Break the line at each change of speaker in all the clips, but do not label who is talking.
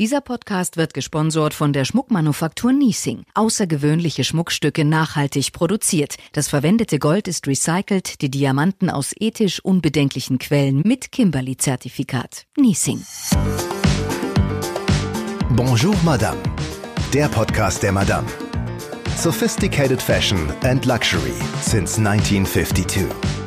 Dieser Podcast wird gesponsert von der Schmuckmanufaktur Niesing. Außergewöhnliche Schmuckstücke nachhaltig produziert. Das verwendete Gold ist recycelt, die Diamanten aus ethisch unbedenklichen Quellen mit Kimberly-Zertifikat. Niesing.
Bonjour Madame. Der Podcast der Madame. Sophisticated Fashion and Luxury since 1952.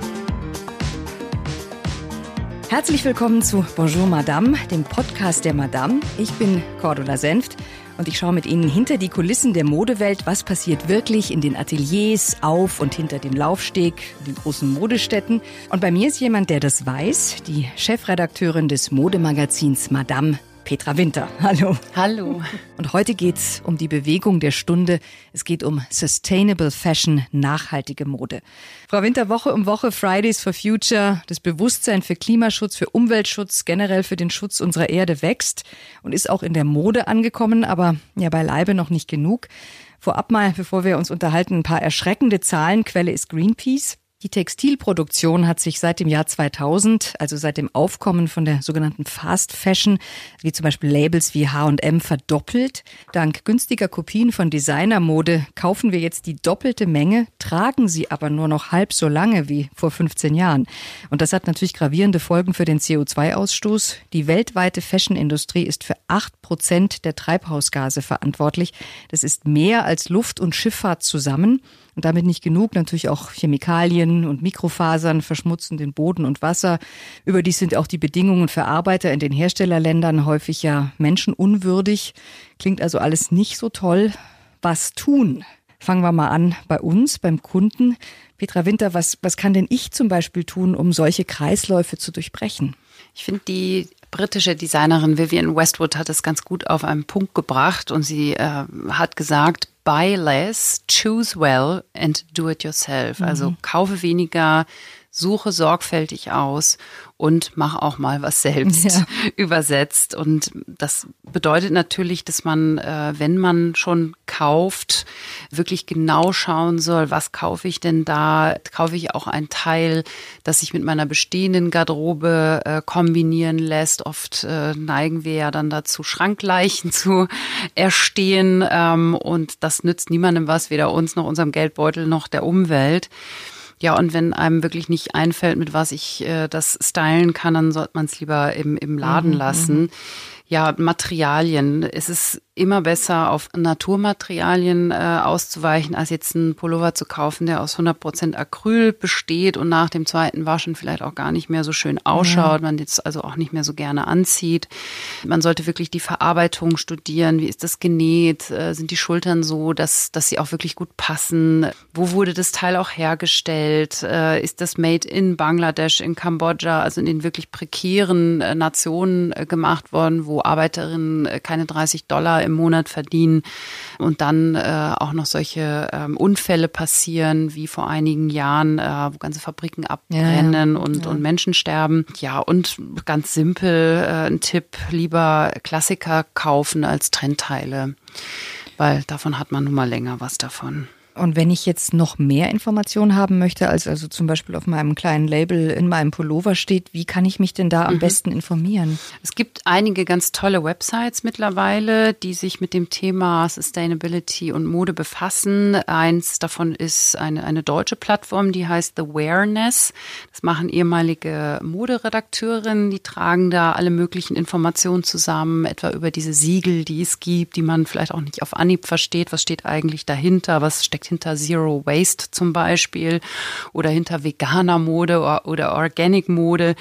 Herzlich willkommen zu Bonjour Madame, dem Podcast der Madame. Ich bin Cordula Senft und ich schaue mit Ihnen hinter die Kulissen der Modewelt. Was passiert wirklich in den Ateliers, auf und hinter dem Laufsteg, den großen Modestätten? Und bei mir ist jemand, der das weiß, die Chefredakteurin des Modemagazins Madame Petra Winter. Hallo.
Hallo.
Und heute geht's um die Bewegung der Stunde. Es geht um Sustainable Fashion, nachhaltige Mode. Frau Winter, Woche um Woche Fridays for Future, das Bewusstsein für Klimaschutz, für Umweltschutz, generell für den Schutz unserer Erde wächst und ist auch in der Mode angekommen, aber ja beileibe noch nicht genug. Vorab mal, bevor wir uns unterhalten, ein paar erschreckende Zahlen. Quelle ist Greenpeace. Die Textilproduktion hat sich seit dem Jahr 2000, also seit dem Aufkommen von der sogenannten Fast Fashion, wie zum Beispiel Labels wie H&M, verdoppelt. Dank günstiger Kopien von Designermode kaufen wir jetzt die doppelte Menge, tragen sie aber nur noch halb so lange wie vor 15 Jahren. Und das hat natürlich gravierende Folgen für den CO2-Ausstoß. Die weltweite Fashionindustrie ist für acht Prozent der Treibhausgase verantwortlich. Das ist mehr als Luft- und Schifffahrt zusammen. Und damit nicht genug, natürlich auch Chemikalien und Mikrofasern verschmutzen den Boden und Wasser. Überdies sind auch die Bedingungen für Arbeiter in den Herstellerländern häufig ja menschenunwürdig. Klingt also alles nicht so toll. Was tun? Fangen wir mal an bei uns, beim Kunden. Petra Winter, was, was kann denn ich zum Beispiel tun, um solche Kreisläufe zu durchbrechen?
Ich finde, die britische Designerin Vivienne Westwood hat es ganz gut auf einen Punkt gebracht und sie äh, hat gesagt, buy less, choose well and do it yourself. Also mhm. Kaufe weniger, suche sorgfältig aus und mach auch mal was selbst ja. übersetzt. Und das bedeutet natürlich, dass man, äh, wenn man schon kauft, wirklich genau schauen soll, was kaufe ich denn da? Kaufe ich auch ein Teil, das sich mit meiner bestehenden Garderobe äh, kombinieren lässt? Oft äh, neigen wir ja dann dazu, Schrankleichen zu erstehen. Ähm, und das nützt niemandem was, weder uns noch unserem Geldbeutel noch der Umwelt. Ja, und wenn einem wirklich nicht einfällt, mit was ich äh, das stylen kann, dann sollte man es lieber im, im Laden mhm, lassen. Ja, Materialien. Es ist immer besser, auf Naturmaterialien äh, auszuweichen, als jetzt einen Pullover zu kaufen, der aus 100% Acryl besteht und nach dem zweiten Waschen vielleicht auch gar nicht mehr so schön ausschaut, man jetzt also auch nicht mehr so gerne anzieht. Man sollte wirklich die Verarbeitung studieren. Wie ist das genäht? Äh, sind die Schultern so, dass, dass sie auch wirklich gut passen? Wo wurde das Teil auch hergestellt? Äh, ist das made in Bangladesch, in Kambodscha, also in den wirklich prekären äh, Nationen äh, gemacht worden, wo Arbeiterinnen äh, keine 30 Dollar im Monat verdienen und dann äh, auch noch solche ähm, Unfälle passieren, wie vor einigen Jahren, äh, wo ganze Fabriken abbrennen ja, ja. Und, ja. und Menschen sterben. Ja, und ganz simpel äh, ein Tipp, lieber Klassiker kaufen als Trendteile, weil davon hat man nun mal länger was davon.
Und wenn ich jetzt noch mehr Informationen haben möchte, als also zum Beispiel auf meinem kleinen Label in meinem Pullover steht, wie kann ich mich denn da am mhm. besten informieren?
Es gibt einige ganz tolle Websites mittlerweile, die sich mit dem Thema Sustainability und Mode befassen. Eins davon ist eine, eine deutsche Plattform, die heißt The Awareness. Das machen ehemalige Moderedakteurinnen, die tragen da alle möglichen Informationen zusammen, etwa über diese Siegel, die es gibt, die man vielleicht auch nicht auf Anhieb versteht. Was steht eigentlich dahinter? Was steckt steckt hinter Zero Waste zum Beispiel oder hinter veganer Mode oder Organic Mode.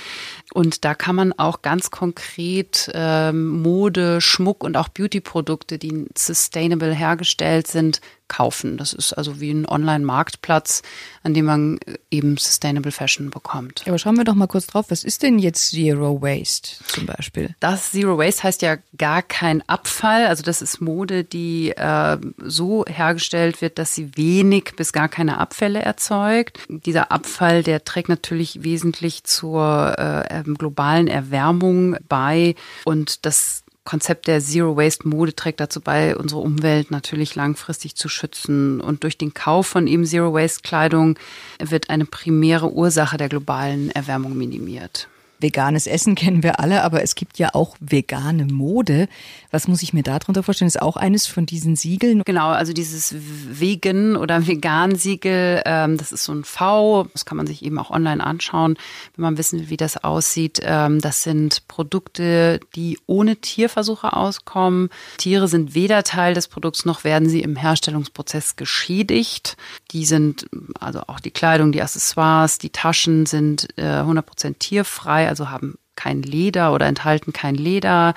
Und da kann man auch ganz konkret ähm, Mode, Schmuck und auch Beauty-Produkte, die sustainable hergestellt sind, kaufen. Das ist also wie ein Online-Marktplatz, an dem man äh, eben Sustainable Fashion bekommt.
Aber schauen wir doch mal kurz drauf, was ist denn jetzt Zero Waste zum Beispiel?
Das Zero Waste heißt ja gar kein Abfall. Also das ist Mode, die äh, so hergestellt wird, dass sie wenig bis gar keine Abfälle erzeugt. Dieser Abfall, der trägt natürlich wesentlich zur äh, ähm, globalen Erwärmung bei und das Konzept der Zero Waste Mode trägt dazu bei, unsere Umwelt natürlich langfristig zu schützen. Und durch den Kauf von eben Zero Waste Kleidung wird eine primäre Ursache der globalen Erwärmung minimiert.
Veganes Essen kennen wir alle, aber es gibt ja auch vegane Mode. Was muss ich mir darunter vorstellen? Ist auch eines von diesen Siegeln?
Genau, also dieses Vegan oder Vegan-Siegel, ähm, das ist so ein V, das kann man sich eben auch online anschauen, wenn man wissen will, wie das aussieht. Ähm, das sind Produkte, die ohne Tierversuche auskommen. Tiere sind weder Teil des Produkts noch werden sie im Herstellungsprozess geschädigt. Die sind, also auch die Kleidung, die Accessoires, die Taschen sind äh, 100% tierfrei, also haben kein Leder oder enthalten kein Leder.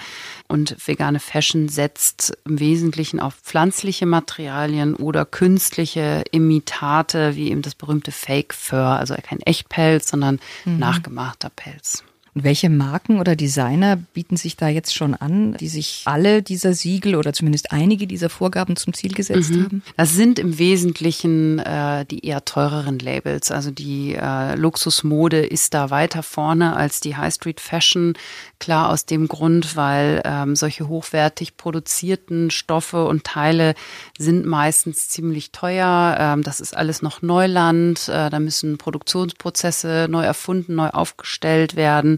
Und vegane Fashion setzt im Wesentlichen auf pflanzliche Materialien oder künstliche Imitate, wie eben das berühmte Fake Fur, also kein Echtpelz, sondern mhm. nachgemachter Pelz.
Und welche Marken oder Designer bieten sich da jetzt schon an, die sich alle dieser Siegel oder zumindest einige dieser Vorgaben zum Ziel gesetzt mhm. haben?
Das sind im Wesentlichen äh, die eher teureren Labels. Also die äh, Luxusmode ist da weiter vorne als die High Street Fashion. Klar aus dem Grund, weil ähm, solche hochwertig produzierten Stoffe und Teile sind meistens ziemlich teuer. Ähm, das ist alles noch Neuland. Äh, da müssen Produktionsprozesse neu erfunden, neu aufgestellt werden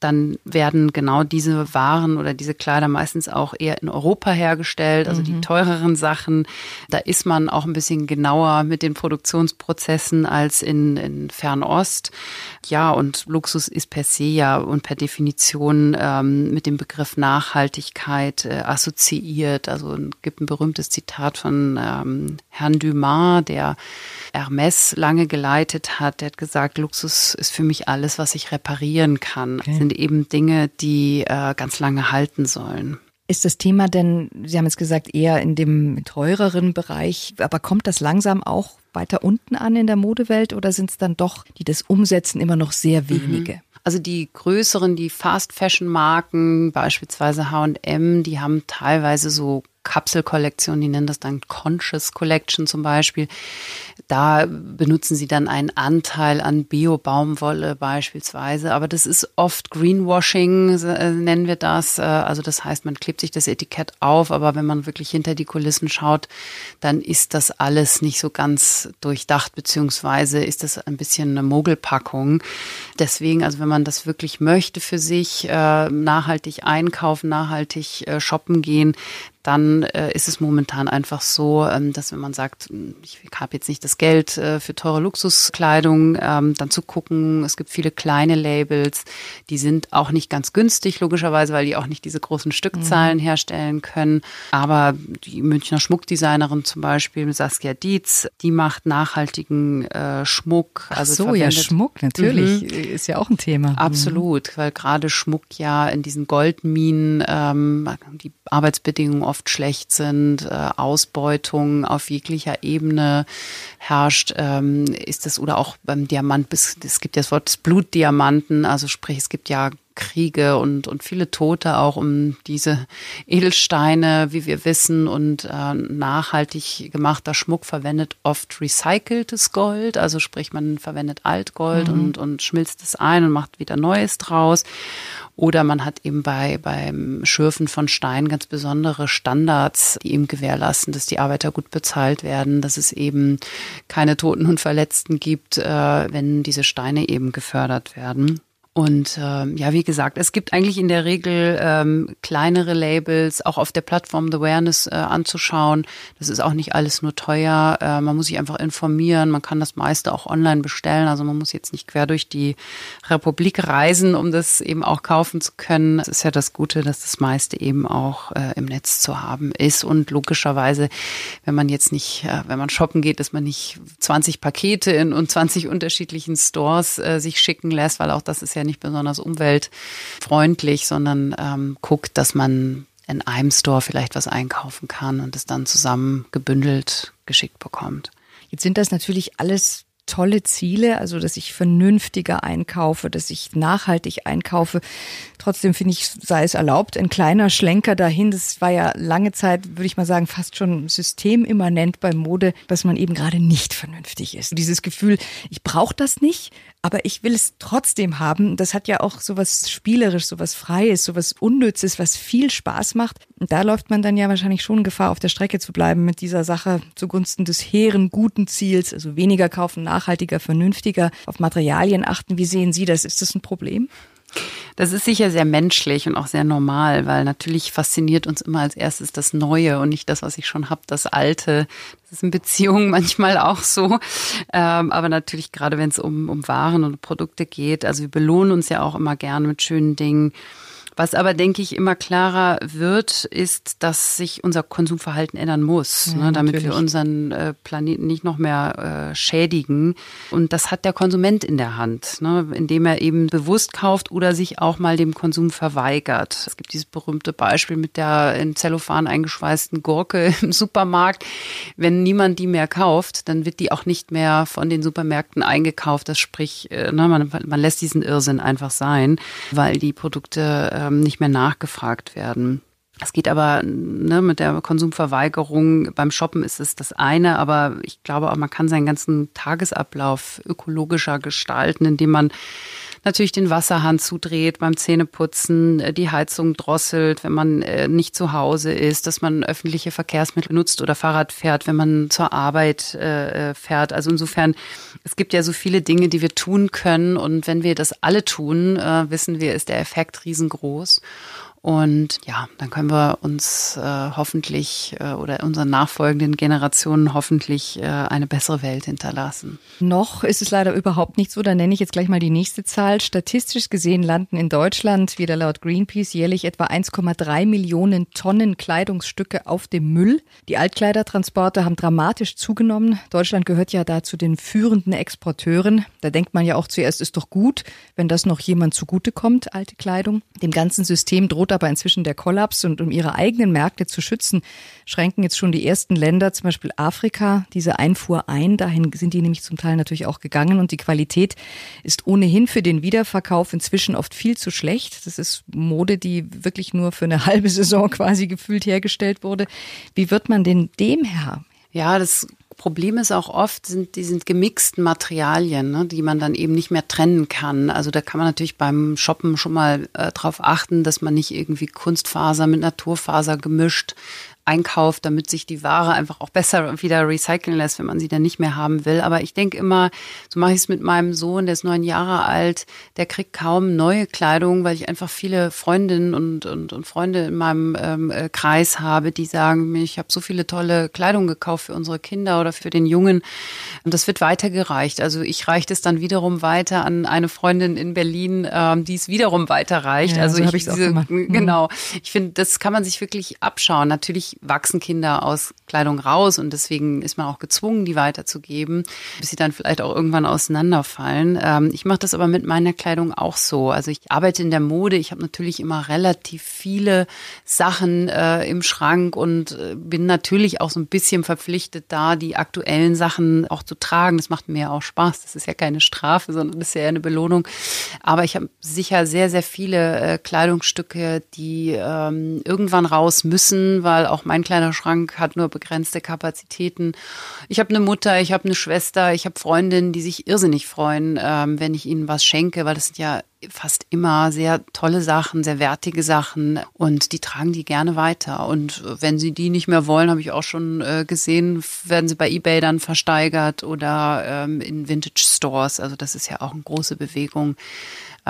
dann werden genau diese Waren oder diese Kleider meistens auch eher in Europa hergestellt, also mhm. die teureren Sachen. Da ist man auch ein bisschen genauer mit den Produktionsprozessen als in, in Fernost. Ja, und Luxus ist per se ja und per Definition ähm, mit dem Begriff Nachhaltigkeit äh, assoziiert. Also es gibt ein berühmtes Zitat von ähm, Herrn Dumas, der Hermes lange geleitet hat. Der hat gesagt, Luxus ist für mich alles, was ich reparieren kann. Okay. Sind eben Dinge, die äh, ganz lange halten sollen.
Ist das Thema denn, Sie haben jetzt gesagt, eher in dem teureren Bereich, aber kommt das langsam auch weiter unten an in der Modewelt oder sind es dann doch, die das umsetzen, immer noch sehr wenige? Mhm.
Also die größeren, die Fast Fashion Marken, beispielsweise H&M, die haben teilweise so Kapselkollektion, die nennen das dann Conscious Collection zum Beispiel. Da benutzen sie dann einen Anteil an Bio-Baumwolle beispielsweise. Aber das ist oft Greenwashing, äh, nennen wir das. Äh, also das heißt, man klebt sich das Etikett auf, aber wenn man wirklich hinter die Kulissen schaut, dann ist das alles nicht so ganz durchdacht, beziehungsweise ist das ein bisschen eine Mogelpackung. Deswegen, also wenn man das wirklich möchte für sich, äh, nachhaltig einkaufen, nachhaltig shoppen gehen, dann äh, ist es momentan einfach so, ähm, dass wenn man sagt, hm, ich habe jetzt nicht das Geld äh, für teure Luxuskleidung, ähm, dann zu gucken, es gibt viele kleine Labels, die sind auch nicht ganz günstig, logischerweise, weil die auch nicht diese großen Stückzahlen mhm. herstellen können. Aber die Münchner Schmuckdesignerin zum Beispiel, Saskia Dietz, die macht nachhaltigen äh, Schmuck.
Ach also so, ja, Schmuck, natürlich, mhm. ist ja auch ein Thema.
Absolut, mhm. weil gerade Schmuck ja in diesen Goldminen ähm, die Arbeitsbedingungen oft schlecht sind, äh, Ausbeutung auf jeglicher Ebene herrscht, ähm, ist es oder auch beim Diamant, es gibt ja das Wort Blutdiamanten, also sprich, es gibt ja Kriege und, und viele Tote auch um diese Edelsteine, wie wir wissen. Und äh, nachhaltig gemachter Schmuck verwendet oft recyceltes Gold, also sprich, man verwendet Altgold mhm. und, und schmilzt es ein und macht wieder Neues draus. Oder man hat eben bei, beim Schürfen von Steinen ganz besondere Standards, die eben gewährleisten, dass die Arbeiter gut bezahlt werden, dass es eben keine Toten und Verletzten gibt, äh, wenn diese Steine eben gefördert werden. Und ähm, ja, wie gesagt, es gibt eigentlich in der Regel ähm, kleinere Labels, auch auf der Plattform The Awareness äh, anzuschauen. Das ist auch nicht alles nur teuer. Äh, man muss sich einfach informieren. Man kann das meiste auch online bestellen. Also man muss jetzt nicht quer durch die Republik reisen, um das eben auch kaufen zu können. Es ist ja das Gute, dass das meiste eben auch äh, im Netz zu haben ist. Und logischerweise, wenn man jetzt nicht, äh, wenn man shoppen geht, dass man nicht 20 Pakete in und 20 unterschiedlichen Stores äh, sich schicken lässt, weil auch das ist ja ja nicht besonders umweltfreundlich, sondern ähm, guckt, dass man in einem Store vielleicht was einkaufen kann und es dann zusammen gebündelt geschickt bekommt.
Jetzt sind das natürlich alles tolle Ziele, also dass ich vernünftiger einkaufe, dass ich nachhaltig einkaufe. Trotzdem finde ich, sei es erlaubt, ein kleiner Schlenker dahin. Das war ja lange Zeit, würde ich mal sagen, fast schon systemimmanent bei Mode, dass man eben gerade nicht vernünftig ist. Dieses Gefühl, ich brauche das nicht, aber ich will es trotzdem haben. Das hat ja auch so was Spielerisch, so was Freies, so was Unnützes, was viel Spaß macht. Und da läuft man dann ja wahrscheinlich schon Gefahr, auf der Strecke zu bleiben mit dieser Sache zugunsten des hehren, guten Ziels, also weniger kaufen, nachhaltiger, vernünftiger, auf Materialien achten. Wie sehen Sie das? Ist das ein Problem?
Das ist sicher sehr menschlich und auch sehr normal, weil natürlich fasziniert uns immer als erstes das Neue und nicht das, was ich schon habe, das Alte. Das ist in Beziehungen manchmal auch so. Ähm, aber natürlich gerade, wenn es um, um Waren und Produkte geht. Also wir belohnen uns ja auch immer gerne mit schönen Dingen. Was aber, denke ich, immer klarer wird, ist, dass sich unser Konsumverhalten ändern muss, ja, ne, damit natürlich. wir unseren äh, Planeten nicht noch mehr äh, schädigen. Und das hat der Konsument in der Hand, ne, indem er eben bewusst kauft oder sich auch mal dem Konsum verweigert. Es gibt dieses berühmte Beispiel mit der in Zellophan eingeschweißten Gurke im Supermarkt. Wenn niemand die mehr kauft, dann wird die auch nicht mehr von den Supermärkten eingekauft. Das sprich, äh, ne, man, man lässt diesen Irrsinn einfach sein, weil die Produkte ähm, nicht mehr nachgefragt werden. Es geht aber ne, mit der Konsumverweigerung beim Shoppen ist es das eine, aber ich glaube auch, man kann seinen ganzen Tagesablauf ökologischer gestalten, indem man natürlich den Wasserhahn zudreht beim Zähneputzen, äh, die Heizung drosselt, wenn man äh, nicht zu Hause ist, dass man öffentliche Verkehrsmittel nutzt oder Fahrrad fährt, wenn man zur Arbeit äh, fährt. Also insofern, es gibt ja so viele Dinge, die wir tun können und wenn wir das alle tun, wissen wir, ist der Effekt riesengroß. Und ja, dann können wir uns äh, hoffentlich äh, oder unseren nachfolgenden Generationen hoffentlich äh, eine bessere Welt hinterlassen.
Noch ist es leider überhaupt nicht so. Da nenne ich jetzt gleich mal die nächste Zahl. Statistisch gesehen landen in Deutschland wieder laut Greenpeace jährlich etwa 1,3 Millionen Tonnen Kleidungsstücke auf dem Müll. Die Altkleidertransporte haben dramatisch zugenommen. Deutschland gehört ja da zu den führenden Exporteuren. Da denkt man ja auch zuerst, ist doch gut, wenn das noch jemand zugutekommt, alte Kleidung. Dem ganzen System droht droht aber inzwischen der Kollaps und um ihre eigenen Märkte zu schützen, schränken jetzt schon die ersten Länder, zum Beispiel Afrika, diese Einfuhr ein. Dahin sind die nämlich zum Teil natürlich auch gegangen und die Qualität ist ohnehin für den Wiederverkauf inzwischen oft viel zu schlecht. Das ist Mode, die wirklich nur für eine halbe Saison quasi gefühlt hergestellt wurde. Wie wird man denn dem Herr?
Ja, das Problem ist auch oft, sind die sind gemixten Materialien, ne, die man dann eben nicht mehr trennen kann. Also da kann man natürlich beim Shoppen schon mal äh, darauf achten, dass man nicht irgendwie Kunstfaser mit Naturfaser gemischt einkauft, damit sich die Ware einfach auch besser wieder recyceln lässt, wenn man sie dann nicht mehr haben will. Aber ich denke immer, so mache ich es mit meinem Sohn, der ist neun Jahre alt, der kriegt kaum neue Kleidung, weil ich einfach viele Freundinnen und, und, und Freunde in meinem ähm, äh, Kreis habe, die sagen, ich habe so viele tolle Kleidung gekauft für unsere Kinder oder für den Jungen. Und das wird weitergereicht. Also ich reiche es dann wiederum weiter an eine Freundin in Berlin, ähm, die es wiederum weiterreicht. Ja, also so ich, ich diese, mhm. genau. Ich finde, das kann man sich wirklich abschauen. Natürlich wachsen Kinder aus Kleidung raus und deswegen ist man auch gezwungen, die weiterzugeben, bis sie dann vielleicht auch irgendwann auseinanderfallen. Ähm, ich mache das aber mit meiner Kleidung auch so. Also ich arbeite in der Mode, ich habe natürlich immer relativ viele Sachen äh, im Schrank und äh, bin natürlich auch so ein bisschen verpflichtet, da die aktuellen Sachen auch zu tragen. Das macht mir auch Spaß. Das ist ja keine Strafe, sondern das ist ja eine Belohnung. Aber ich habe sicher sehr, sehr viele äh, Kleidungsstücke, die ähm, irgendwann raus müssen, weil auch mein kleiner Schrank hat nur begrenzte Kapazitäten. Ich habe eine Mutter, ich habe eine Schwester, ich habe Freundinnen, die sich irrsinnig freuen, ähm, wenn ich ihnen was schenke, weil das sind ja fast immer sehr tolle Sachen, sehr wertige Sachen und die tragen die gerne weiter. Und wenn sie die nicht mehr wollen, habe ich auch schon äh, gesehen, werden sie bei eBay dann versteigert oder ähm, in Vintage Stores. Also das ist ja auch eine große Bewegung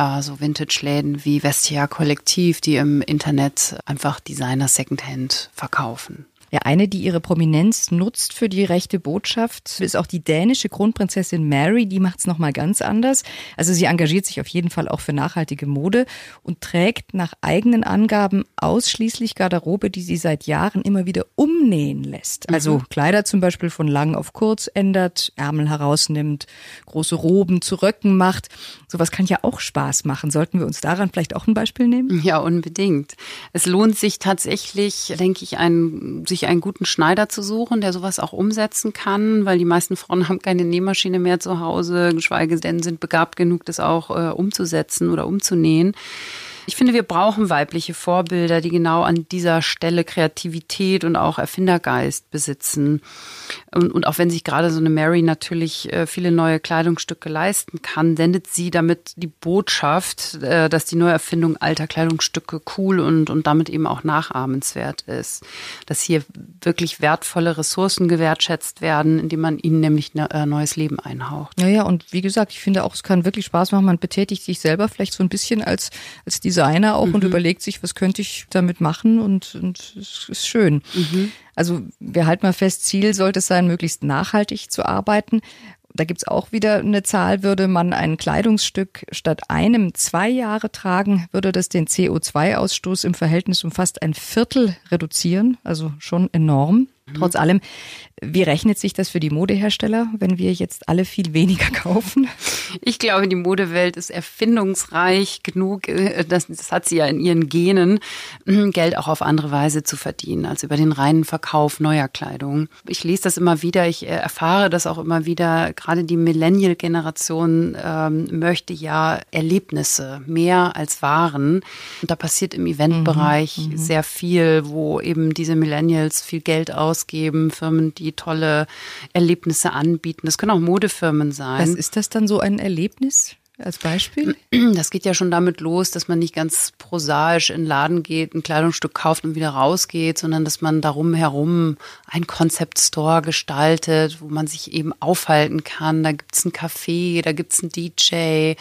äh, so Vintage-Läden wie Vestia Kollektiv, die im Internet einfach Designer Secondhand verkaufen.
Ja, eine, die ihre Prominenz nutzt für die rechte Botschaft, ist auch die dänische Kronprinzessin Mary. Die macht es nochmal ganz anders. Also sie engagiert sich auf jeden Fall auch für nachhaltige Mode und trägt nach eigenen Angaben ausschließlich Garderobe, die sie seit Jahren immer wieder umnähen lässt. Also mhm. Kleider zum Beispiel von lang auf kurz ändert, Ärmel herausnimmt, große Roben zu Röcken macht. Sowas kann ja auch Spaß machen. Sollten wir uns daran vielleicht auch ein Beispiel nehmen?
Ja, unbedingt. Es lohnt sich tatsächlich, denke ich, ein, sich einen guten Schneider zu suchen, der sowas auch umsetzen kann, weil die meisten Frauen haben keine Nähmaschine mehr zu Hause, geschweige denn sind begabt genug, das auch äh, umzusetzen oder umzunähen. Ich finde, wir brauchen weibliche Vorbilder, die genau an dieser Stelle Kreativität und auch Erfindergeist besitzen. Und, und auch wenn sich gerade so eine Mary natürlich äh, viele neue Kleidungsstücke leisten kann, sendet sie damit die Botschaft, äh, dass die Neuerfindung alter Kleidungsstücke cool und, und damit eben auch nachahmenswert ist. Dass hier wirklich wertvolle Ressourcen gewertschätzt werden, indem man ihnen nämlich ein äh, neues Leben einhaucht.
Ja, ja, und wie gesagt, ich finde auch, es kann wirklich Spaß machen. Man betätigt sich selber vielleicht so ein bisschen als, als Designer auch mhm. und überlegt sich, was könnte ich damit machen und, und es ist schön. Mhm. Also wir halten mal fest, Ziel sollte es sein, möglichst nachhaltig zu arbeiten. Da gibt's auch wieder eine Zahl, würde man ein Kleidungsstück statt einem zwei Jahre tragen, würde das den CO2-Ausstoß im Verhältnis um fast ein Viertel reduzieren, also schon enorm. Trotz allem, wie rechnet sich das für die Modehersteller, wenn wir jetzt alle viel weniger kaufen?
Ich glaube, die Modewelt ist erfindungsreich genug, äh, das, das hat sie ja in ihren Genen, hm, Geld auch auf andere Weise zu verdienen, als über den reinen Verkauf neuer Kleidung. Ich lese das immer wieder, ich äh, erfahre das auch immer wieder. Gerade die Millennial-Generation ähm, möchte ja Erlebnisse mehr als Waren. Und da passiert im Eventbereich mhm, mhm. sehr viel, wo eben diese Millennials viel Geld ausgeben, Firmen, die tolle Erlebnisse anbieten. Das können auch Modefirmen sein.
Was ist das dann so ein Erlebnis? Als Beispiel?
Das geht ja schon damit los, dass man nicht ganz prosaisch in den Laden geht, ein Kleidungsstück kauft und wieder rausgeht, sondern dass man darum herum ein Concept Store gestaltet, wo man sich eben aufhalten kann. Da gibt's ein Café, da gibt's ein DJ,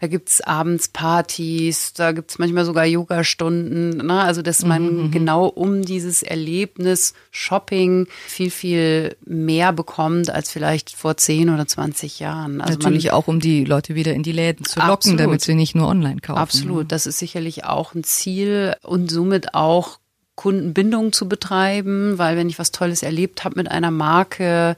da gibt's abends Partys, da gibt's manchmal sogar Yoga-Stunden. Ne? Also dass man mhm, mhm. genau um dieses Erlebnis Shopping viel, viel mehr bekommt als vielleicht vor 10 oder 20 Jahren.
Also Natürlich auch, um die Leute wieder in die Läden Läden zu locken, Absolut. damit sie nicht nur online kaufen.
Absolut, das ist sicherlich auch ein Ziel und somit auch Kundenbindung zu betreiben, weil wenn ich was Tolles erlebt habe mit einer Marke,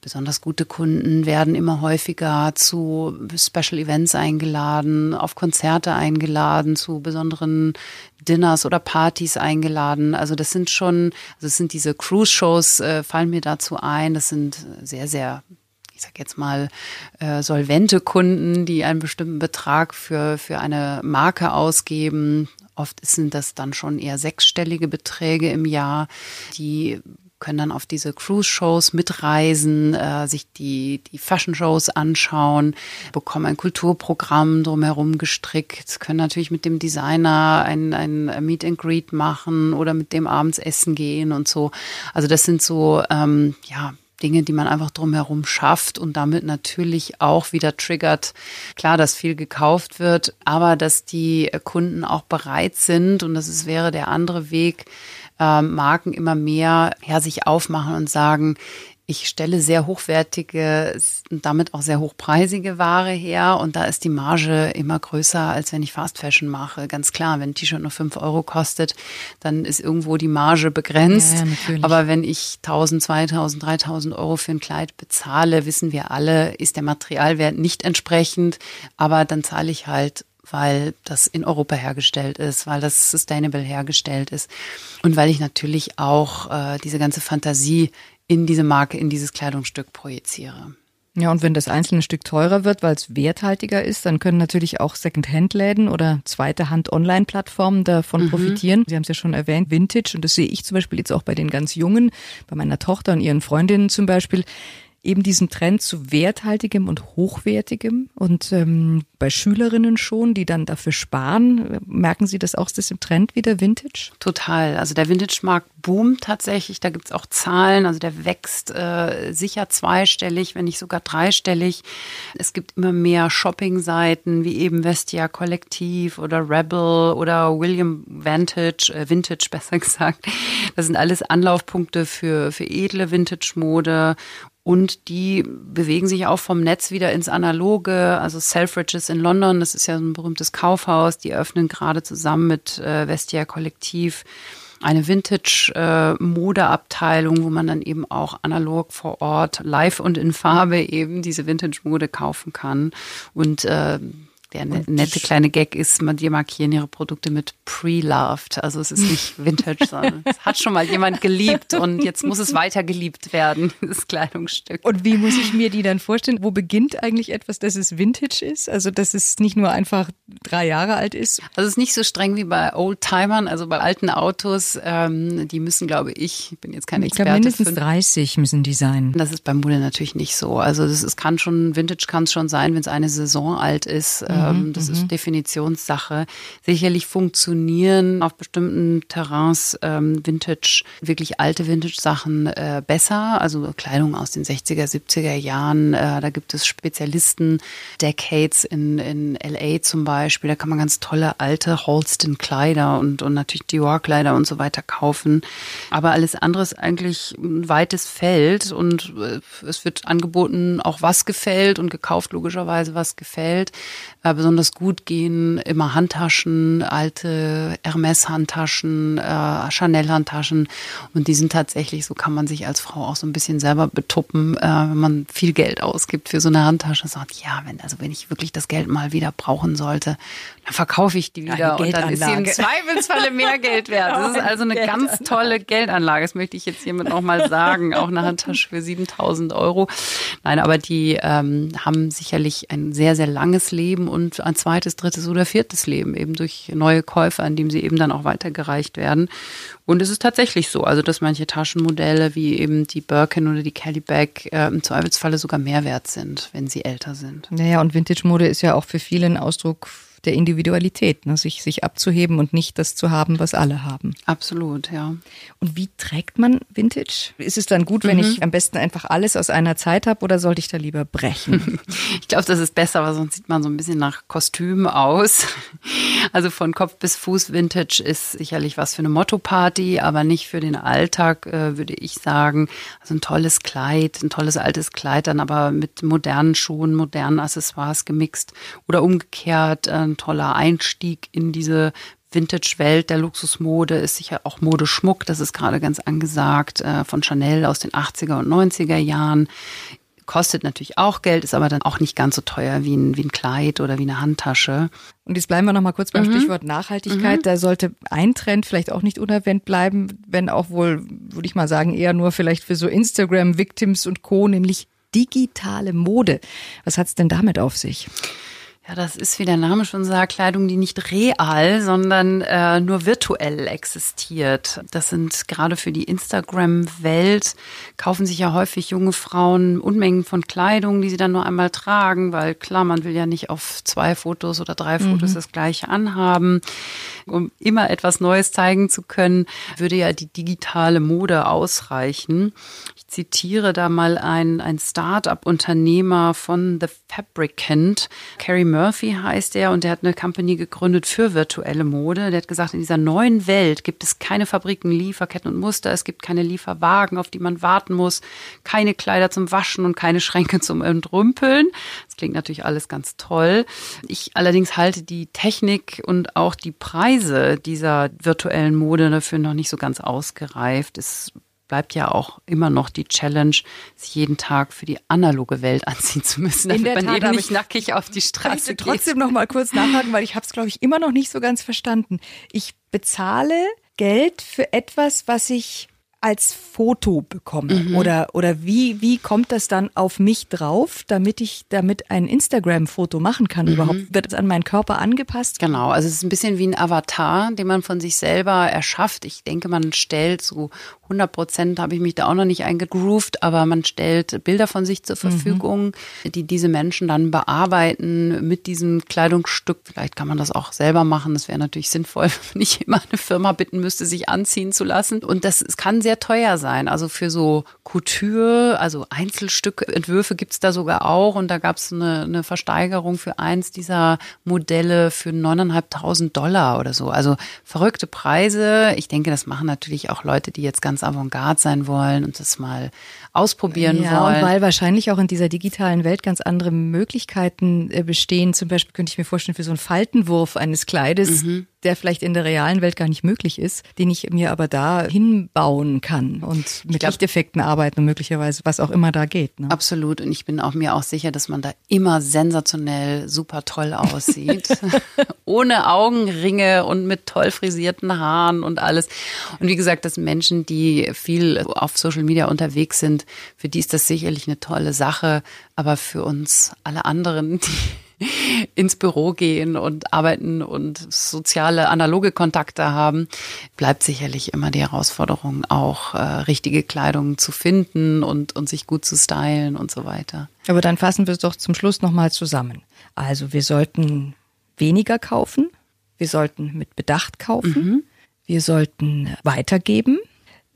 besonders gute Kunden werden immer häufiger zu Special Events eingeladen, auf Konzerte eingeladen, zu besonderen Dinners oder Partys eingeladen. Also das sind schon, also es sind diese Cruise-Shows, äh, fallen mir dazu ein. Das sind sehr, sehr ich sag jetzt mal, äh, solvente Kunden, die einen bestimmten Betrag für, für eine Marke ausgeben. Oft sind das dann schon eher sechsstellige Beträge im Jahr, die können dann auf diese Cruise-Shows mitreisen, äh, sich die, die Fashion-Shows anschauen, bekommen ein Kulturprogramm drumherum gestrickt, können natürlich mit dem Designer ein, ein Meet and Greet machen oder mit dem abends essen gehen und so. Also das sind so, ähm, ja, Dinge, die man einfach drumherum schafft und damit natürlich auch wieder triggert. Klar, dass viel gekauft wird, aber dass die Kunden auch bereit sind und das ist, wäre der andere Weg, äh, Marken immer mehr ja, sich aufmachen und sagen, ich stelle sehr hochwertige und damit auch sehr hochpreisige Ware her und da ist die Marge immer größer, als wenn ich Fast Fashion mache. Ganz klar, wenn ein T-Shirt nur fünf Euro kostet, dann ist irgendwo die Marge begrenzt. Ja, ja, Aber wenn ich 1000, 2000, 3000 Euro für ein Kleid bezahle, wissen wir alle, ist der Materialwert nicht entsprechend. Aber dann zahle ich halt weil das in Europa hergestellt ist, weil das sustainable hergestellt ist und weil ich natürlich auch äh, diese ganze Fantasie in diese Marke, in dieses Kleidungsstück projiziere.
Ja, und wenn das einzelne Stück teurer wird, weil es werthaltiger ist, dann können natürlich auch Second-Hand-Läden oder zweite Hand-Online-Plattformen davon mhm. profitieren. Sie haben es ja schon erwähnt, Vintage, und das sehe ich zum Beispiel jetzt auch bei den ganz Jungen, bei meiner Tochter und ihren Freundinnen zum Beispiel eben diesen Trend zu werthaltigem und hochwertigem. Und ähm, bei Schülerinnen schon, die dann dafür sparen, merken Sie das auch, ist das im Trend wieder Vintage?
Total. Also der Vintage-Markt boomt tatsächlich. Da gibt's auch Zahlen. Also der wächst äh, sicher zweistellig, wenn nicht sogar dreistellig. Es gibt immer mehr Shopping-Seiten wie eben Vestia Kollektiv oder Rebel oder William Vantage, äh, Vintage besser gesagt. Das sind alles Anlaufpunkte für, für edle Vintage-Mode und die bewegen sich auch vom Netz wieder ins Analoge. Also Selfridges in London, das ist ja ein berühmtes Kaufhaus, die öffnen gerade zusammen mit äh, Vestia Kollektiv eine Vintage-Mode-Abteilung, äh, wo man dann eben auch analog vor Ort, live und in Farbe eben diese Vintage-Mode kaufen kann. Und äh, der ne, nette kleine Gag ist, man, die markieren ihre Produkte mit pre-loved. Also es ist nicht Vintage, sondern es hat schon mal jemand geliebt und jetzt muss es weiter geliebt werden, das Kleidungsstück.
Und wie muss ich mir die dann vorstellen? Wo beginnt eigentlich etwas, dass es Vintage ist? Also dass es nicht nur einfach drei Jahre alt ist?
Also es ist nicht so streng wie bei Oldtimern, also bei alten Autos. Ähm, die müssen, glaube ich, ich bin jetzt keine Experte. Ich
glaube, mindestens 30 müssen die sein.
Das ist bei Mode natürlich nicht so. Also ist, kann schon, Vintage kann es schon sein, wenn es eine Saison alt ist. Mhm, ähm, das ist mhm. Definitionssache. Sicherlich funktionieren auf bestimmten Terrains ähm, Vintage, wirklich alte Vintage-Sachen äh, besser. Also Kleidung aus den 60er, 70er Jahren. Äh, da gibt es Spezialisten, Decades in, in LA zum Beispiel. Da kann man ganz tolle alte Holston-Kleider und, und natürlich Dior-Kleider und so weiter kaufen. Aber alles andere ist eigentlich ein weites Feld und äh, es wird angeboten, auch was gefällt und gekauft logischerweise, was gefällt. Äh, besonders gut gehen immer Handtaschen, alte Hermes-Handtaschen, äh, Chanel-Handtaschen und die sind tatsächlich, so kann man sich als Frau auch so ein bisschen selber betuppen, äh, wenn man viel Geld ausgibt für so eine Handtasche, sagt, ja, wenn, also wenn ich wirklich das Geld mal wieder brauchen sollte, dann verkaufe ich die wieder und dann ist sie im Zweifelsfalle mehr Geld wert. Das ist also eine ganz tolle Geldanlage. Das möchte ich jetzt hiermit nochmal sagen. Auch eine Handtasche für 7000 Euro. Nein, aber die ähm, haben sicherlich ein sehr, sehr langes Leben und ein zweites, drittes oder viertes Leben, eben durch neue Käufe, an dem sie eben dann auch weitergereicht werden. Und es ist tatsächlich so, also dass manche Taschenmodelle wie eben die Birkin oder die Kelly Bag äh, im Zweifelsfalle sogar mehr wert sind, wenn sie älter sind.
Naja, und Vintage-Mode ist ja auch für viele ein Ausdruck der Individualität, ne? sich, sich abzuheben und nicht das zu haben, was alle haben.
Absolut, ja.
Und wie trägt man Vintage? Ist es dann gut, wenn mhm. ich am besten einfach alles aus einer Zeit habe oder sollte ich da lieber brechen?
ich glaube, das ist besser, weil sonst sieht man so ein bisschen nach Kostüm aus. Also von Kopf bis Fuß Vintage ist sicherlich was für eine Motto-Party, aber nicht für den Alltag, äh, würde ich sagen. Also ein tolles Kleid, ein tolles altes Kleid, dann aber mit modernen Schuhen, modernen Accessoires gemixt oder umgekehrt äh, ein toller Einstieg in diese Vintage-Welt der Luxusmode ist sicher auch Modeschmuck. Das ist gerade ganz angesagt äh, von Chanel aus den 80er und 90er Jahren. Kostet natürlich auch Geld, ist aber dann auch nicht ganz so teuer wie ein, wie ein Kleid oder wie eine Handtasche.
Und jetzt bleiben wir noch mal kurz beim mhm. Stichwort Nachhaltigkeit. Mhm. Da sollte ein Trend vielleicht auch nicht unerwähnt bleiben, wenn auch wohl, würde ich mal sagen, eher nur vielleicht für so Instagram-Victims und Co., nämlich digitale Mode. Was hat's denn damit auf sich?
Ja, das ist, wie der Name schon sagt, Kleidung, die nicht real, sondern äh, nur virtuell existiert. Das sind gerade für die Instagram-Welt, kaufen sich ja häufig junge Frauen Unmengen von Kleidung, die sie dann nur einmal tragen, weil klar, man will ja nicht auf zwei Fotos oder drei Fotos mhm. das gleiche anhaben. Um immer etwas Neues zeigen zu können, würde ja die digitale Mode ausreichen zitiere da mal ein, ein Start-up-Unternehmer von The Fabricant. Carrie Murphy heißt er und der hat eine Company gegründet für virtuelle Mode. Der hat gesagt, in dieser neuen Welt gibt es keine Fabriken, Lieferketten und Muster. Es gibt keine Lieferwagen, auf die man warten muss, keine Kleider zum Waschen und keine Schränke zum Entrümpeln. Das klingt natürlich alles ganz toll. Ich allerdings halte die Technik und auch die Preise dieser virtuellen Mode dafür noch nicht so ganz ausgereift. Es bleibt ja auch immer noch die Challenge, sich jeden Tag für die analoge Welt anziehen zu müssen,
damit In der man eben nicht nackig auf die Straße geht. trotzdem noch mal kurz nachhaken, weil ich habe es glaube ich immer noch nicht so ganz verstanden. Ich bezahle Geld für etwas, was ich als Foto bekomme? Mhm. Oder, oder wie, wie kommt das dann auf mich drauf, damit ich damit ein Instagram-Foto machen kann mhm. überhaupt? Wird es an meinen Körper angepasst?
Genau, also es ist ein bisschen wie ein Avatar, den man von sich selber erschafft. Ich denke, man stellt so 100 Prozent habe ich mich da auch noch nicht eingegroovt, aber man stellt Bilder von sich zur mhm. Verfügung, mhm. die diese Menschen dann bearbeiten mit diesem Kleidungsstück. Vielleicht kann man das auch selber machen. Das wäre natürlich sinnvoll, wenn ich immer eine Firma bitten müsste, sich anziehen zu lassen. Und das es kann sehr teuer sein. Also für so Couture, also Einzelstückentwürfe gibt es da sogar auch. Und da gab es eine, eine Versteigerung für eins dieser Modelle für 9.500 Dollar oder so. Also verrückte Preise. Ich denke, das machen natürlich auch Leute, die jetzt ganz avantgarde sein wollen und das mal ausprobieren ja, wollen.
Und weil wahrscheinlich auch in dieser digitalen Welt ganz andere Möglichkeiten äh, bestehen. Zum Beispiel könnte ich mir vorstellen, für so einen Faltenwurf eines Kleides, mhm der vielleicht in der realen Welt gar nicht möglich ist, den ich mir aber da hinbauen kann und mit glaub, Lichteffekten arbeiten und möglicherweise was auch immer da geht.
Ne? Absolut. Und ich bin auch mir auch sicher, dass man da immer sensationell super toll aussieht. Ohne Augenringe und mit toll frisierten Haaren und alles. Und wie gesagt, dass Menschen, die viel auf Social Media unterwegs sind, für die ist das sicherlich eine tolle Sache. Aber für uns alle anderen, die ins Büro gehen und arbeiten und soziale analoge Kontakte haben, bleibt sicherlich immer die Herausforderung, auch äh, richtige Kleidung zu finden und, und sich gut zu stylen und so weiter.
Aber dann fassen wir es doch zum Schluss nochmal zusammen. Also wir sollten weniger kaufen, wir sollten mit Bedacht kaufen, mhm. wir sollten weitergeben,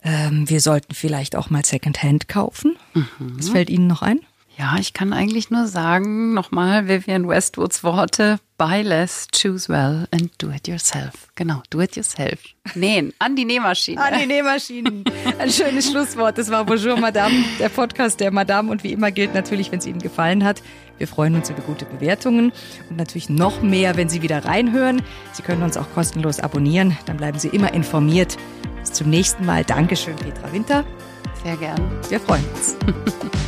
ähm, wir sollten vielleicht auch mal Secondhand kaufen. Mhm. Was fällt Ihnen noch ein?
Ja, ich kann eigentlich nur sagen, nochmal Vivian Westwoods Worte, buy less, choose well and do it yourself. Genau, do it yourself. Nähen, an die Nähmaschine.
An die Nähmaschinen. Ein schönes Schlusswort. Das war Bonjour Madame, der Podcast der Madame. Und wie immer gilt natürlich, wenn es Ihnen gefallen hat, wir freuen uns über gute Bewertungen und natürlich noch mehr, wenn Sie wieder reinhören. Sie können uns auch kostenlos abonnieren, dann bleiben Sie immer informiert. Bis zum nächsten Mal. Dankeschön, Petra Winter.
Sehr gern.
Wir freuen uns.